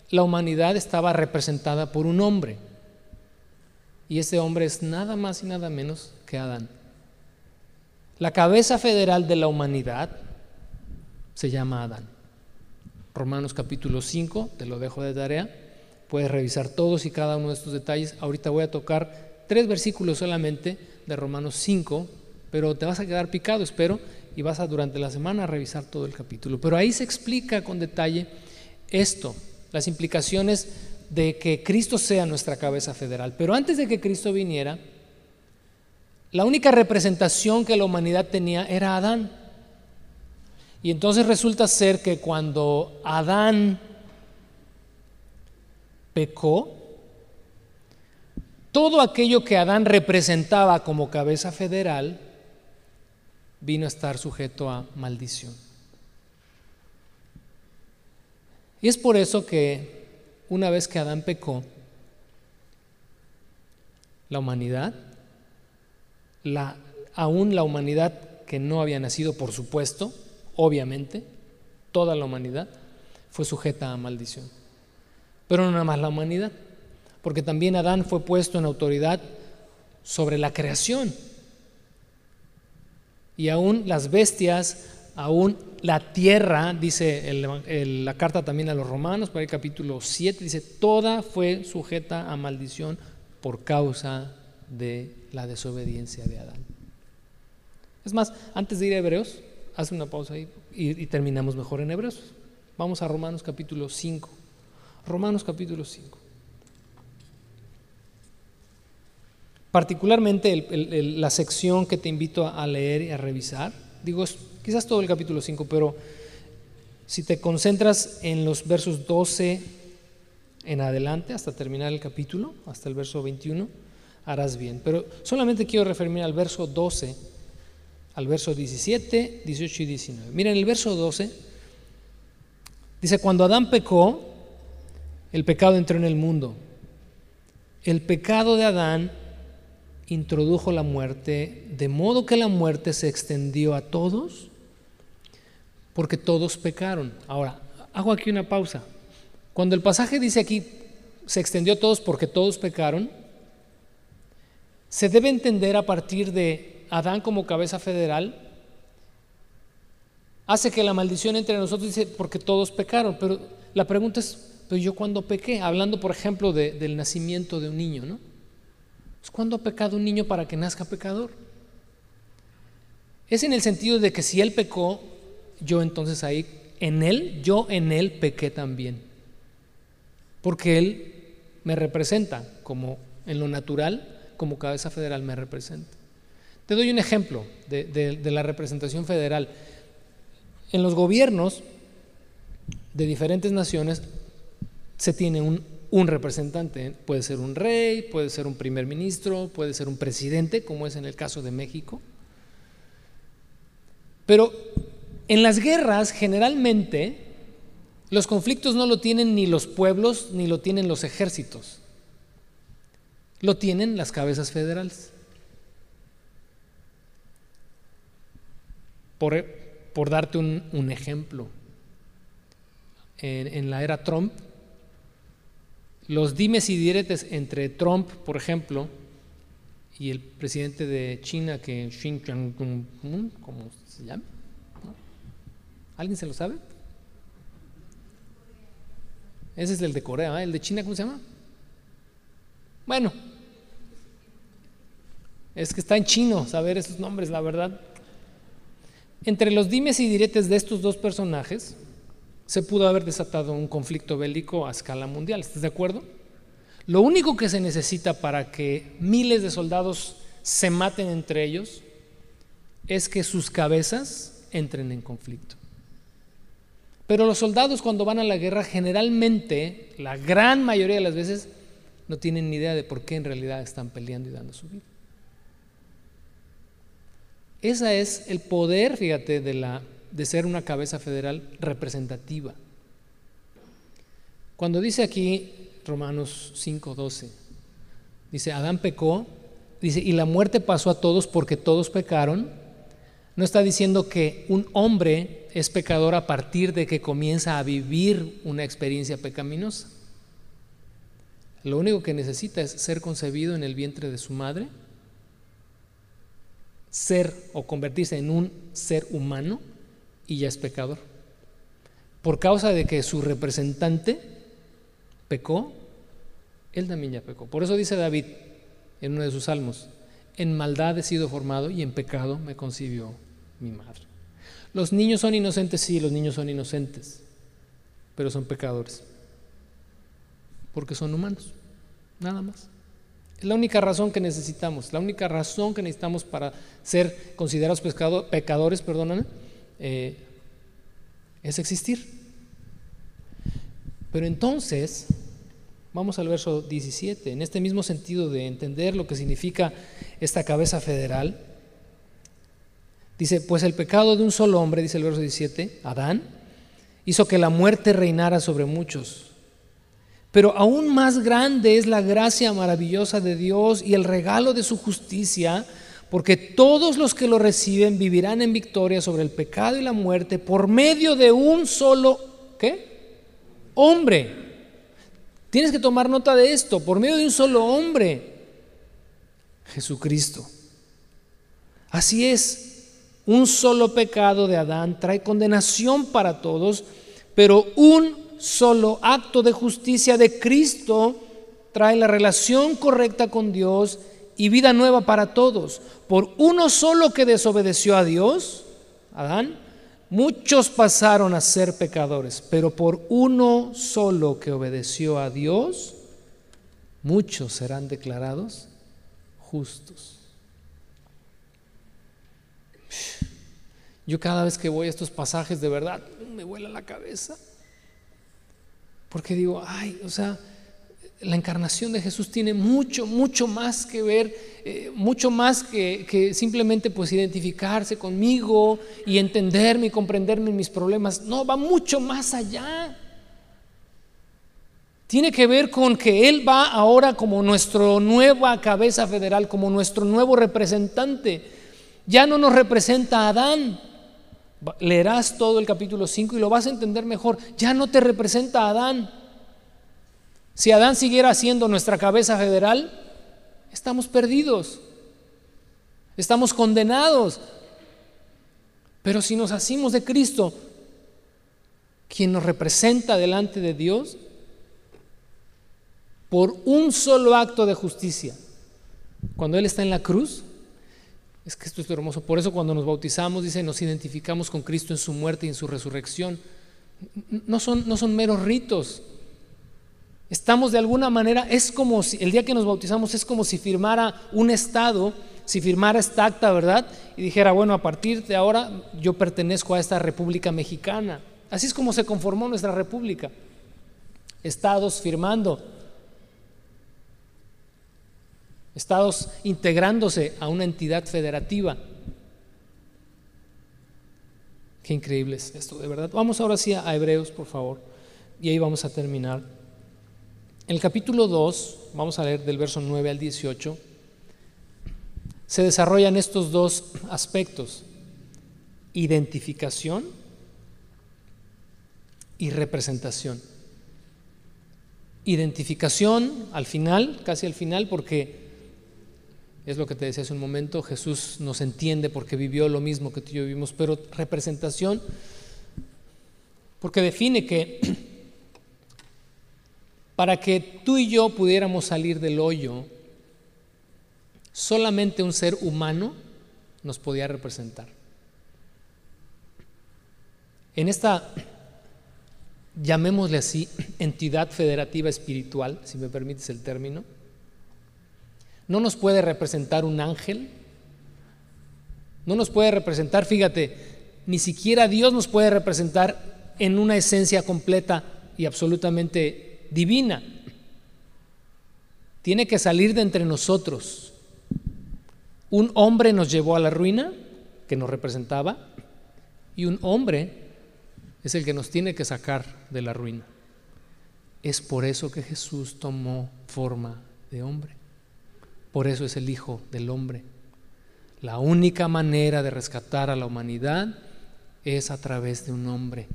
la humanidad estaba representada por un hombre. Y ese hombre es nada más y nada menos que Adán. La cabeza federal de la humanidad se llama Adán. Romanos capítulo 5, te lo dejo de tarea. Puedes revisar todos y cada uno de estos detalles. Ahorita voy a tocar tres versículos solamente de Romanos 5 pero te vas a quedar picado, espero, y vas a durante la semana a revisar todo el capítulo. Pero ahí se explica con detalle esto, las implicaciones de que Cristo sea nuestra cabeza federal. Pero antes de que Cristo viniera, la única representación que la humanidad tenía era Adán. Y entonces resulta ser que cuando Adán pecó, todo aquello que Adán representaba como cabeza federal vino a estar sujeto a maldición. Y es por eso que una vez que Adán pecó, la humanidad, aún la humanidad que no había nacido, por supuesto, obviamente, toda la humanidad fue sujeta a maldición. Pero no nada más la humanidad, porque también Adán fue puesto en autoridad sobre la creación y aún las bestias, aún la tierra, dice la carta también a los romanos, para el capítulo 7, dice, toda fue sujeta a maldición por causa de la desobediencia de Adán. Es más, antes de ir a Hebreos, hace una pausa ahí y, terminamos mejor en Hebreos. Vamos a Romanos capítulo 5. Romanos capítulo 5. particularmente la sección que te invito a, leer y a revisar. Digo, quizás todo el capítulo 5, pero si te concentras en los versos 12 en adelante, hasta terminar el capítulo, hasta el verso 21, harás bien. Pero solamente quiero referirme al verso 12, al verso 17, 18 y 19. Miren, el verso 12 dice, cuando Adán pecó, el pecado entró en el mundo. El pecado de Adán introdujo la muerte, de modo que la muerte se extendió a todos, porque todos pecaron. Ahora, hago aquí una pausa. Cuando el pasaje dice aquí, se extendió a todos porque todos pecaron, se debe entender a partir de Adán como cabeza federal, hace que la maldición entre nosotros, dice, porque todos pecaron, pero la pregunta es, ¿pero yo cuando pequé? Hablando, por ejemplo, del nacimiento de un niño, ¿no? ¿Cuándo ha pecado un niño para que nazca pecador? Es en el sentido de que si él pecó, yo entonces ahí, en él, yo en él pequé también. Porque él me representa como en lo natural, como cabeza federal me representa. Te doy un ejemplo de, la representación federal. En los gobiernos de diferentes naciones se tiene un un representante. Puede ser un rey, puede ser un primer ministro, puede ser un presidente, como es en el caso de México. Pero en las guerras generalmente los conflictos no lo tienen ni los pueblos ni lo tienen los ejércitos. Lo tienen las cabezas federales. Por, por darte un, ejemplo, en la era Trump, los dimes y diretes entre Trump, por ejemplo, y el presidente de China, que Xi Jinping, ¿cómo se llama? ¿Alguien se lo sabe? Ese es el de Corea, ¿eh? ¿el de China cómo se llama? Bueno, es que está en chino saber esos nombres, la verdad. Entre los dimes y diretes de estos dos personajes, se pudo haber desatado un conflicto bélico a escala mundial. ¿Estás de acuerdo? Lo único que se necesita para que miles de soldados se maten entre ellos, es que sus cabezas entren en conflicto. Pero los soldados cuando van a la guerra generalmente, la gran mayoría de las veces, no tienen ni idea de por qué en realidad están peleando y dando su vida. Ese es el poder, fíjate, de, la, de ser una cabeza federal representativa. Cuando dice aquí Romanos 5:12, dice, Adán pecó, dice, y la muerte pasó a todos porque todos pecaron, no está diciendo que un hombre es pecador a partir de que comienza a vivir una experiencia pecaminosa. Lo único que necesita es ser concebido en el vientre de su madre, ser o convertirse en un ser humano y ya es pecador. Por causa de que su representante pecó, él también ya pecó. Por eso dice David en uno de sus salmos, en maldad he sido formado y en pecado me concibió mi madre. Los niños son inocentes, sí, los niños son inocentes, pero son pecadores, porque son humanos, nada más. Es la única razón que necesitamos, la única razón que necesitamos para ser considerados pecadores, perdóname, eh, es existir. Pero entonces, vamos al verso 17, en este mismo sentido de entender lo que significa esta cabeza federal, Dice, pues el pecado de un solo hombre, dice el verso 17, Adán, hizo que la muerte reinara sobre muchos. Pero aún más grande es la gracia maravillosa de Dios y el regalo de su justicia, porque todos los que lo reciben vivirán en victoria sobre el pecado y la muerte por medio de un solo, ¿qué? Hombre. Tienes que tomar nota de esto, por medio de un solo hombre, Jesucristo. Así es, un solo pecado de Adán trae condenación para todos, pero un solo acto de justicia de Cristo trae la relación correcta con Dios y vida nueva para todos. Por uno solo que desobedeció a Dios, Adán, muchos pasaron a ser pecadores, pero por uno solo que obedeció a Dios, muchos serán declarados justos. Yo cada vez que voy a estos pasajes de verdad me vuela la cabeza. Porque digo, ay, o sea, la encarnación de Jesús tiene mucho, mucho más que ver, eh, mucho más que, simplemente pues identificarse conmigo y entenderme y comprenderme en mis problemas. No, va mucho más allá. Tiene que ver con que Él va ahora como nuestra nueva cabeza federal, como nuestro nuevo representante. Ya no nos representa a Adán, Leerás todo el capítulo 5 y lo vas a entender mejor. Ya no te representa a Adán. Si Adán siguiera siendo nuestra cabeza federal, estamos perdidos. Estamos condenados. Pero si nos hacemos de Cristo, quien nos representa delante de Dios, por un solo acto de justicia, cuando Él está en la cruz, es que esto es hermoso. Por eso cuando nos bautizamos, dice, nos identificamos con Cristo en su muerte y en su resurrección. No son, no son meros ritos. Estamos de alguna manera, es como si el día que nos bautizamos es como si firmara un Estado, si firmara esta acta, ¿verdad? Y dijera, bueno, a partir de ahora yo pertenezco a esta República Mexicana. Así es como se conformó nuestra República. Estados firmando estados integrándose a una entidad federativa. Qué increíble es esto, de verdad. Vamos ahora sí a Hebreos, por favor, y ahí vamos a terminar. En el capítulo 2, vamos a leer del verso 9 al 18, se desarrollan estos dos aspectos, identificación y representación. Identificación al final, casi al final, porque es lo que te decía hace un momento, Jesús nos entiende porque vivió lo mismo que tú y yo vivimos, pero representación, porque define que para que tú y yo pudiéramos salir del hoyo, solamente un ser humano nos podía representar. En esta, llamémosle así, entidad federativa espiritual, si me permites el término, no nos puede representar un ángel, no nos puede representar, fíjate, ni siquiera Dios nos puede representar en una esencia completa y absolutamente divina. Tiene que salir de entre nosotros. Un hombre nos llevó a la ruina, que nos representaba, y un hombre es el que nos tiene que sacar de la ruina. Es por eso que Jesús tomó forma de hombre. Por eso es el Hijo del Hombre. La única manera de rescatar a la humanidad es a través de un hombre.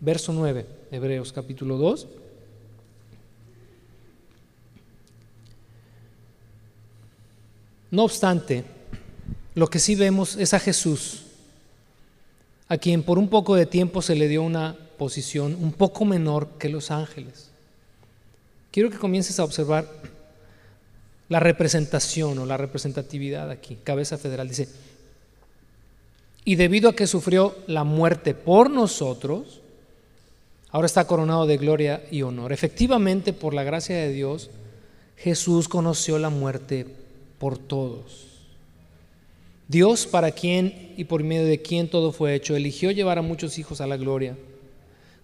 Verso 9, Hebreos capítulo 2. No obstante, lo que sí vemos es a Jesús, a quien por un poco de tiempo se le dio una posición un poco menor que los ángeles. Quiero que comiences a observar la representación o la representatividad aquí. Cabeza federal dice, y debido a que sufrió la muerte por nosotros, ahora está coronado de gloria y honor. Efectivamente, por la gracia de Dios, Jesús conoció la muerte por todos. Dios, para quien y por medio de quien todo fue hecho, eligió llevar a muchos hijos a la gloria.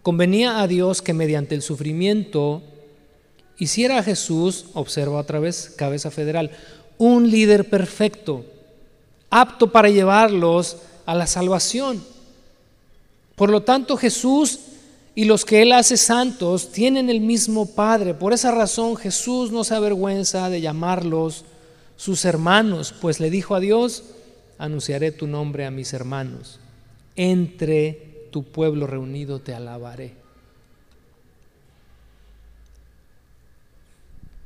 Convenía a Dios que mediante el sufrimiento hiciera a Jesús, observa otra vez, cabeza federal, un líder perfecto, apto para llevarlos a la salvación. Por lo tanto, Jesús y los que Él hace santos tienen el mismo Padre. Por esa razón Jesús no se avergüenza de llamarlos sus hermanos, pues le dijo a Dios, anunciaré tu nombre a mis hermanos. Entre tu pueblo reunido te alabaré.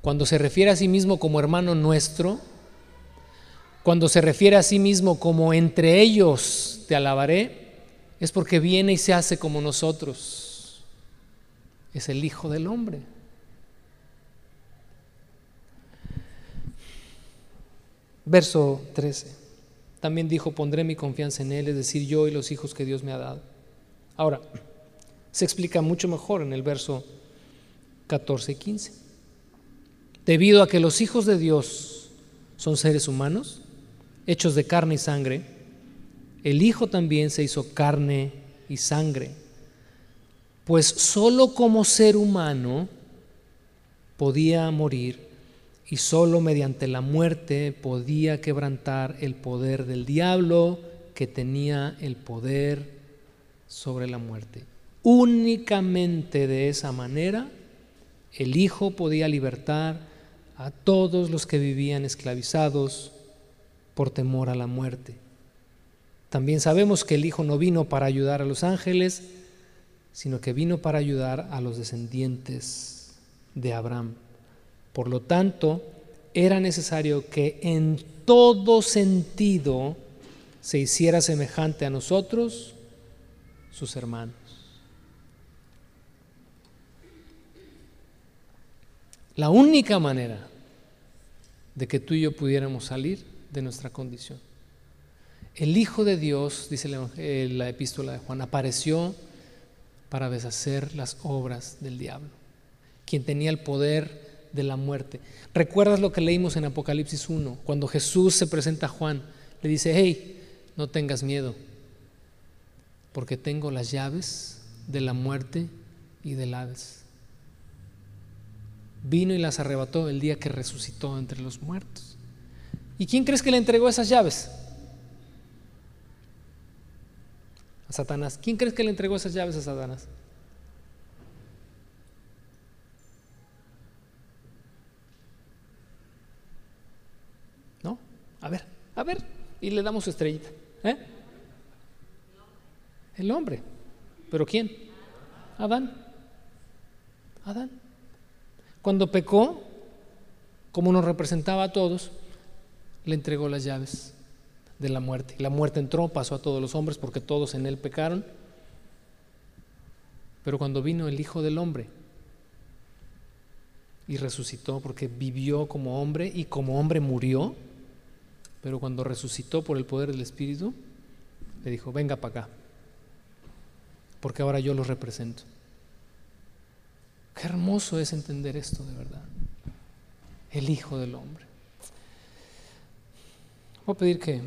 Cuando se refiere a sí mismo como hermano nuestro, cuando se refiere a sí mismo como entre ellos te alabaré, es porque viene y se hace como nosotros. Es el Hijo del Hombre. Verso 13. También dijo, pondré mi confianza en Él, es decir, yo y los hijos que Dios me ha dado. Ahora, se explica mucho mejor en el verso 14 y 15. Debido a que los hijos de Dios son seres humanos, hechos de carne y sangre, el Hijo también se hizo carne y sangre, pues sólo como ser humano podía morir y sólo mediante la muerte podía quebrantar el poder del diablo que tenía el poder sobre la muerte. Únicamente de esa manera el Hijo podía libertar a todos los que vivían esclavizados por temor a la muerte. También sabemos que el Hijo no vino para ayudar a los ángeles, sino que vino para ayudar a los descendientes de Abraham. Por lo tanto, era necesario que en todo sentido se hiciera semejante a nosotros, sus hermanos. La única manera de que tú y yo pudiéramos salir de nuestra condición. El Hijo de Dios, dice la epístola de Juan, apareció para deshacer las obras del diablo, quien tenía el poder de la muerte. ¿Recuerdas lo que leímos en Apocalipsis 1? Cuando Jesús se presenta a Juan, le dice, hey, no tengas miedo, porque tengo las llaves de la muerte y del Hades. Vino y las arrebató el día que resucitó entre los muertos. ¿Y quién crees que le entregó esas llaves? A Satanás. ¿Quién crees que le entregó esas llaves a Satanás? ¿No? A ver, a ver. Y le damos su estrellita. ¿Eh? El hombre. ¿Pero quién? Adán. Adán. Cuando pecó, como nos representaba a todos, le entregó las llaves de la muerte. La muerte entró, pasó a todos los hombres porque todos en él pecaron. Pero cuando vino el Hijo del Hombre y resucitó porque vivió como hombre y como hombre murió, pero cuando resucitó por el poder del Espíritu, le dijo, venga para acá, porque ahora yo los represento. Qué hermoso es entender esto de verdad. el Hijo del Hombre. Voy a pedir que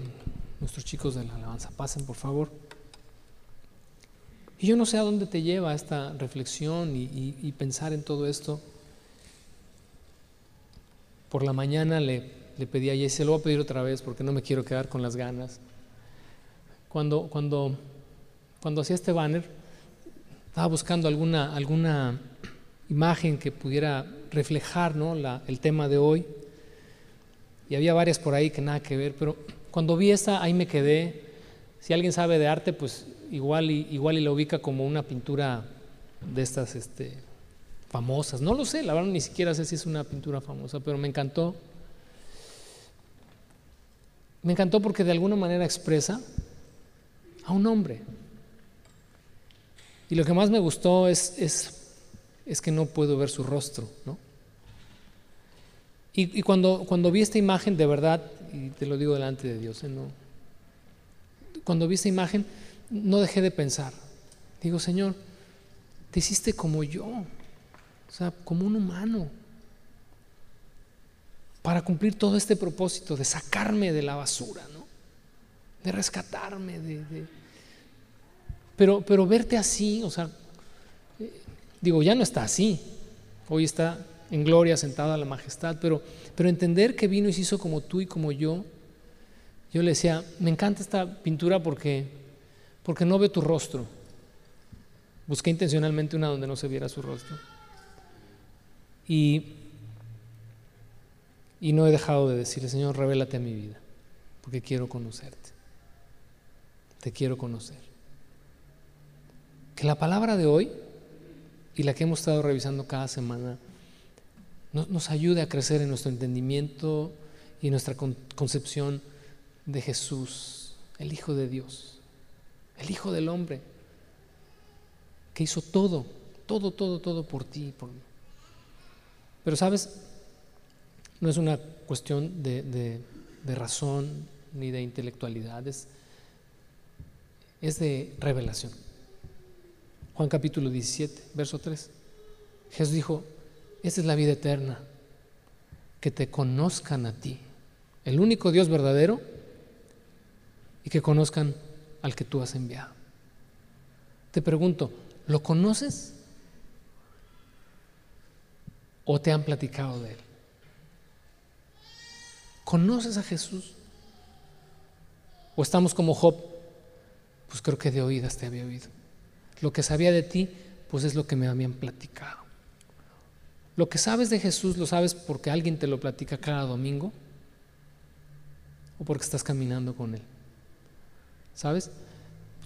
nuestros chicos de la alabanza pasen, por favor. Y yo no sé a dónde te lleva esta reflexión y, pensar en todo esto. Por la mañana le, le pedí a y se lo voy a pedir otra vez porque no me quiero quedar con las ganas. Cuando, cuando, cuando hacía este banner, estaba buscando alguna, alguna imagen que pudiera reflejar ¿no? el tema de hoy. Y había varias por ahí que nada que ver, pero cuando vi esta, ahí me quedé. Si alguien sabe de arte, pues igual y, igual y la ubica como una pintura de estas este, famosas. No lo sé, la verdad ni siquiera sé si es una pintura famosa, pero me encantó. Me encantó porque de alguna manera expresa a un hombre. Y lo que más me gustó es, es, es que no puedo ver su rostro, ¿no? Y, cuando, cuando vi esta imagen, de verdad, y te lo digo delante de Dios, ¿eh? no, cuando vi esta imagen, no dejé de pensar. Digo, Señor, te hiciste como yo, o sea, como un humano, para cumplir todo este propósito de sacarme de la basura, ¿no? de rescatarme, de, Pero, pero verte así, o sea, digo, ya no está así, hoy está en gloria, sentado a la majestad, pero, pero entender que vino y se hizo como tú y como yo, yo le decía, me encanta esta pintura porque, porque no ve tu rostro. Busqué intencionalmente una donde no se viera su rostro. Y, y no he dejado de decirle, Señor, revélate a mi vida, porque quiero conocerte. Te quiero conocer. Que la palabra de hoy y la que hemos estado revisando cada semana nos ayude a crecer en nuestro entendimiento y nuestra concepción de Jesús, el Hijo de Dios, el Hijo del hombre, que hizo todo, todo, todo, todo por ti. Por mí. Pero sabes, no es una cuestión de, razón ni de intelectualidad, es, es de revelación. Juan capítulo 17, verso 3. Jesús dijo, esa es la vida eterna, que te conozcan a ti, el único Dios verdadero, y que conozcan al que tú has enviado. Te pregunto, ¿lo conoces? ¿O te han platicado de él? ¿Conoces a Jesús? ¿O estamos como Job? Pues creo que de oídas te había oído. Lo que sabía de ti, pues es lo que me habían platicado. Lo que sabes de Jesús lo sabes porque alguien te lo platica cada domingo o porque estás caminando con Él. ¿Sabes?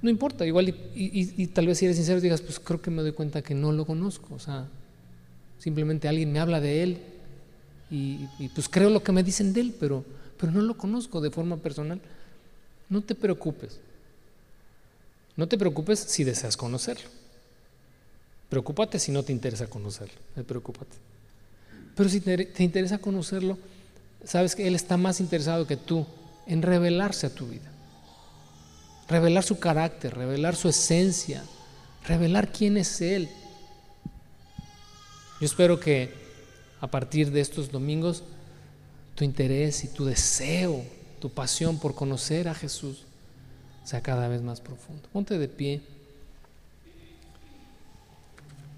No importa, igual y, tal vez si eres sincero digas, pues creo que me doy cuenta que no lo conozco. O sea, simplemente alguien me habla de Él y, pues creo lo que me dicen de Él, pero, pero no lo conozco de forma personal. No te preocupes. No te preocupes si deseas conocerlo. Preocúpate si no te interesa conocerlo, eh, preocúpate. Pero si te, te interesa conocerlo, sabes que Él está más interesado que tú en revelarse a tu vida. Revelar su carácter, revelar su esencia, revelar quién es Él. Yo espero que a partir de estos domingos tu interés y tu deseo, tu pasión por conocer a Jesús sea cada vez más profundo. Ponte de pie.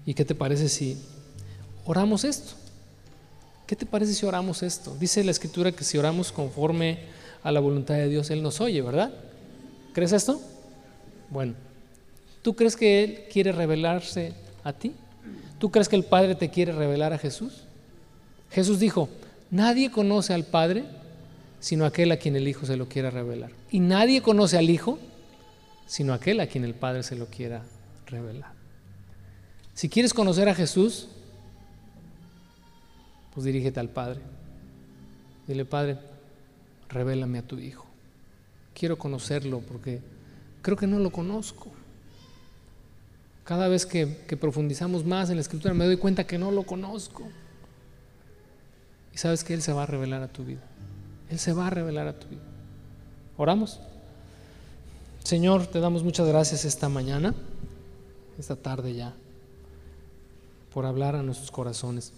¿Y qué te parece si oramos esto? ¿Qué te parece si oramos esto? Dice la escritura que si oramos conforme a la voluntad de Dios, Él nos oye, ¿verdad? ¿Crees esto? Bueno, ¿tú crees que Él quiere revelarse a ti? ¿Tú crees que el Padre te quiere revelar a Jesús? Jesús dijo, nadie conoce al Padre sino aquel a quien el Hijo se lo quiera revelar. Y nadie conoce al Hijo sino aquel a quien el Padre se lo quiera revelar. Si quieres conocer a Jesús, pues dirígete al Padre. Dile, Padre, revélame a tu Hijo. Quiero conocerlo porque creo que no lo conozco. Cada vez que, que, profundizamos más en la escritura me doy cuenta que no lo conozco. Y sabes que Él se va a revelar a tu vida. Él se va a revelar a tu vida. Oramos. Señor, te damos muchas gracias esta mañana, esta tarde ya por hablar a nuestros corazones.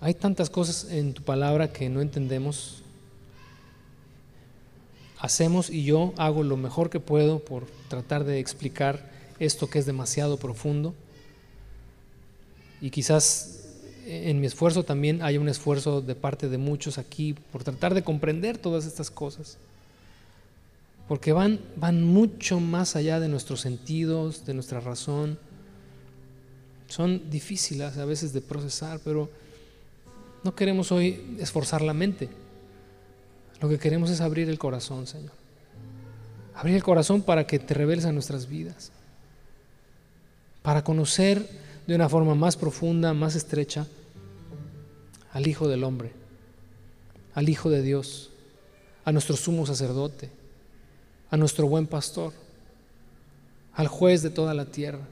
Hay tantas cosas en tu palabra que no entendemos. Hacemos y yo hago lo mejor que puedo por tratar de explicar esto que es demasiado profundo. Y quizás en mi esfuerzo también hay un esfuerzo de parte de muchos aquí por tratar de comprender todas estas cosas. Porque van, van mucho más allá de nuestros sentidos, de nuestra razón. Son difíciles a veces de procesar, pero no queremos hoy esforzar la mente. Lo que queremos es abrir el corazón, Señor. Abrir el corazón para que te reveles a nuestras vidas. Para conocer de una forma más profunda, más estrecha, al Hijo del Hombre, al Hijo de Dios, a nuestro sumo sacerdote, a nuestro buen pastor, al juez de toda la tierra,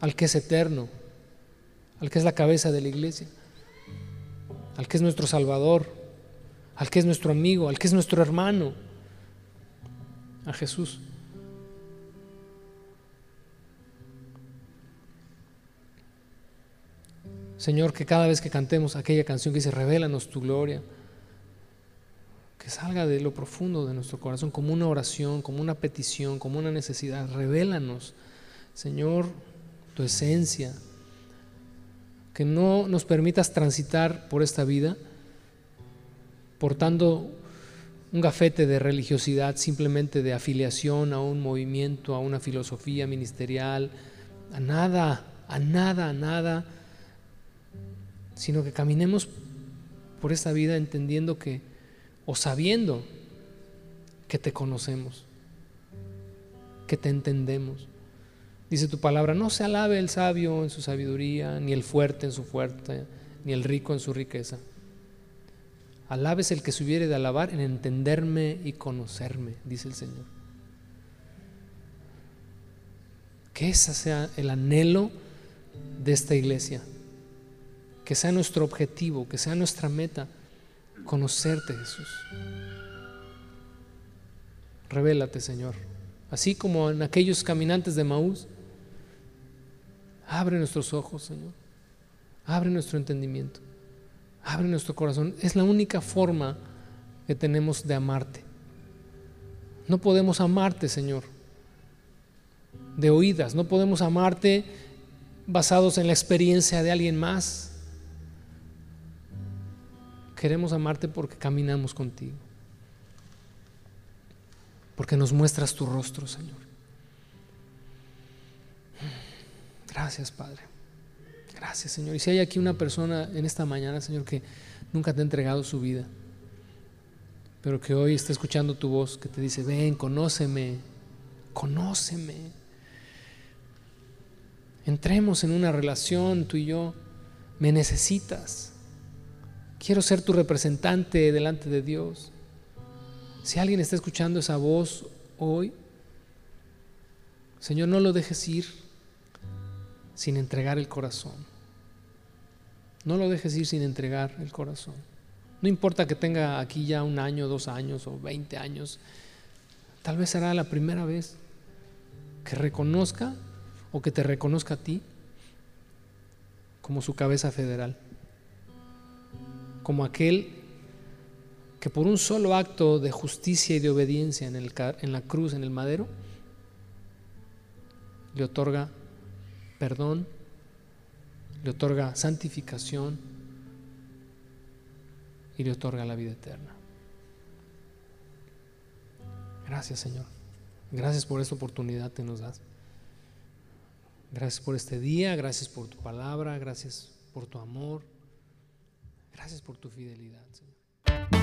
al que es eterno, al que es la cabeza de la iglesia, al que es nuestro Salvador, al que es nuestro amigo, al que es nuestro hermano, a Jesús. Señor, que cada vez que cantemos aquella canción que dice, revelanos tu gloria, que salga de lo profundo de nuestro corazón como una oración, como una petición, como una necesidad. Revélanos, Señor, tu esencia, que no nos permitas transitar por esta vida portando un gafete de religiosidad, simplemente de afiliación a un movimiento, a una filosofía ministerial, a nada, a nada, a nada sino que caminemos por esta vida entendiendo que, o sabiendo que te conocemos, que te entendemos. Dice tu palabra, no se alabe el sabio en su sabiduría, ni el fuerte en su fuerte, ni el rico en su riqueza. Alabes el que se hubiere de alabar en entenderme y conocerme, dice el Señor. Que ese sea el anhelo de esta iglesia que sea nuestro objetivo, que sea nuestra meta, conocerte Jesús. Revélate, Señor. Así como en aquellos caminantes de Maús, abre nuestros ojos, Señor. Abre nuestro entendimiento. Abre nuestro corazón. Es la única forma que tenemos de amarte. No podemos amarte, Señor, de oídas. No podemos amarte basados en la experiencia de alguien más. Queremos amarte porque caminamos contigo. Porque nos muestras tu rostro, Señor. Gracias, Padre. Gracias, Señor. Y si hay aquí una persona en esta mañana, Señor, que nunca te ha entregado su vida, pero que hoy está escuchando tu voz, que te dice, ven, conóceme, conóceme. Entremos en una relación, tú y yo. Me necesitas. Quiero ser tu representante delante de Dios. Si alguien está escuchando esa voz hoy, Señor, no lo dejes ir sin entregar el corazón. No lo dejes ir sin entregar el corazón. No importa que tenga aquí ya un año, dos años o veinte años. Tal vez será la primera vez que reconozca o que te reconozca a ti como su cabeza federal como aquel que por un solo acto de justicia y de obediencia en, el, en la cruz, en el madero, le otorga perdón, le otorga santificación y le otorga la vida eterna. Gracias Señor. Gracias por esta oportunidad que nos das. Gracias por este día, gracias por tu palabra, gracias por tu amor. Gracias por tu fidelidad, Señor.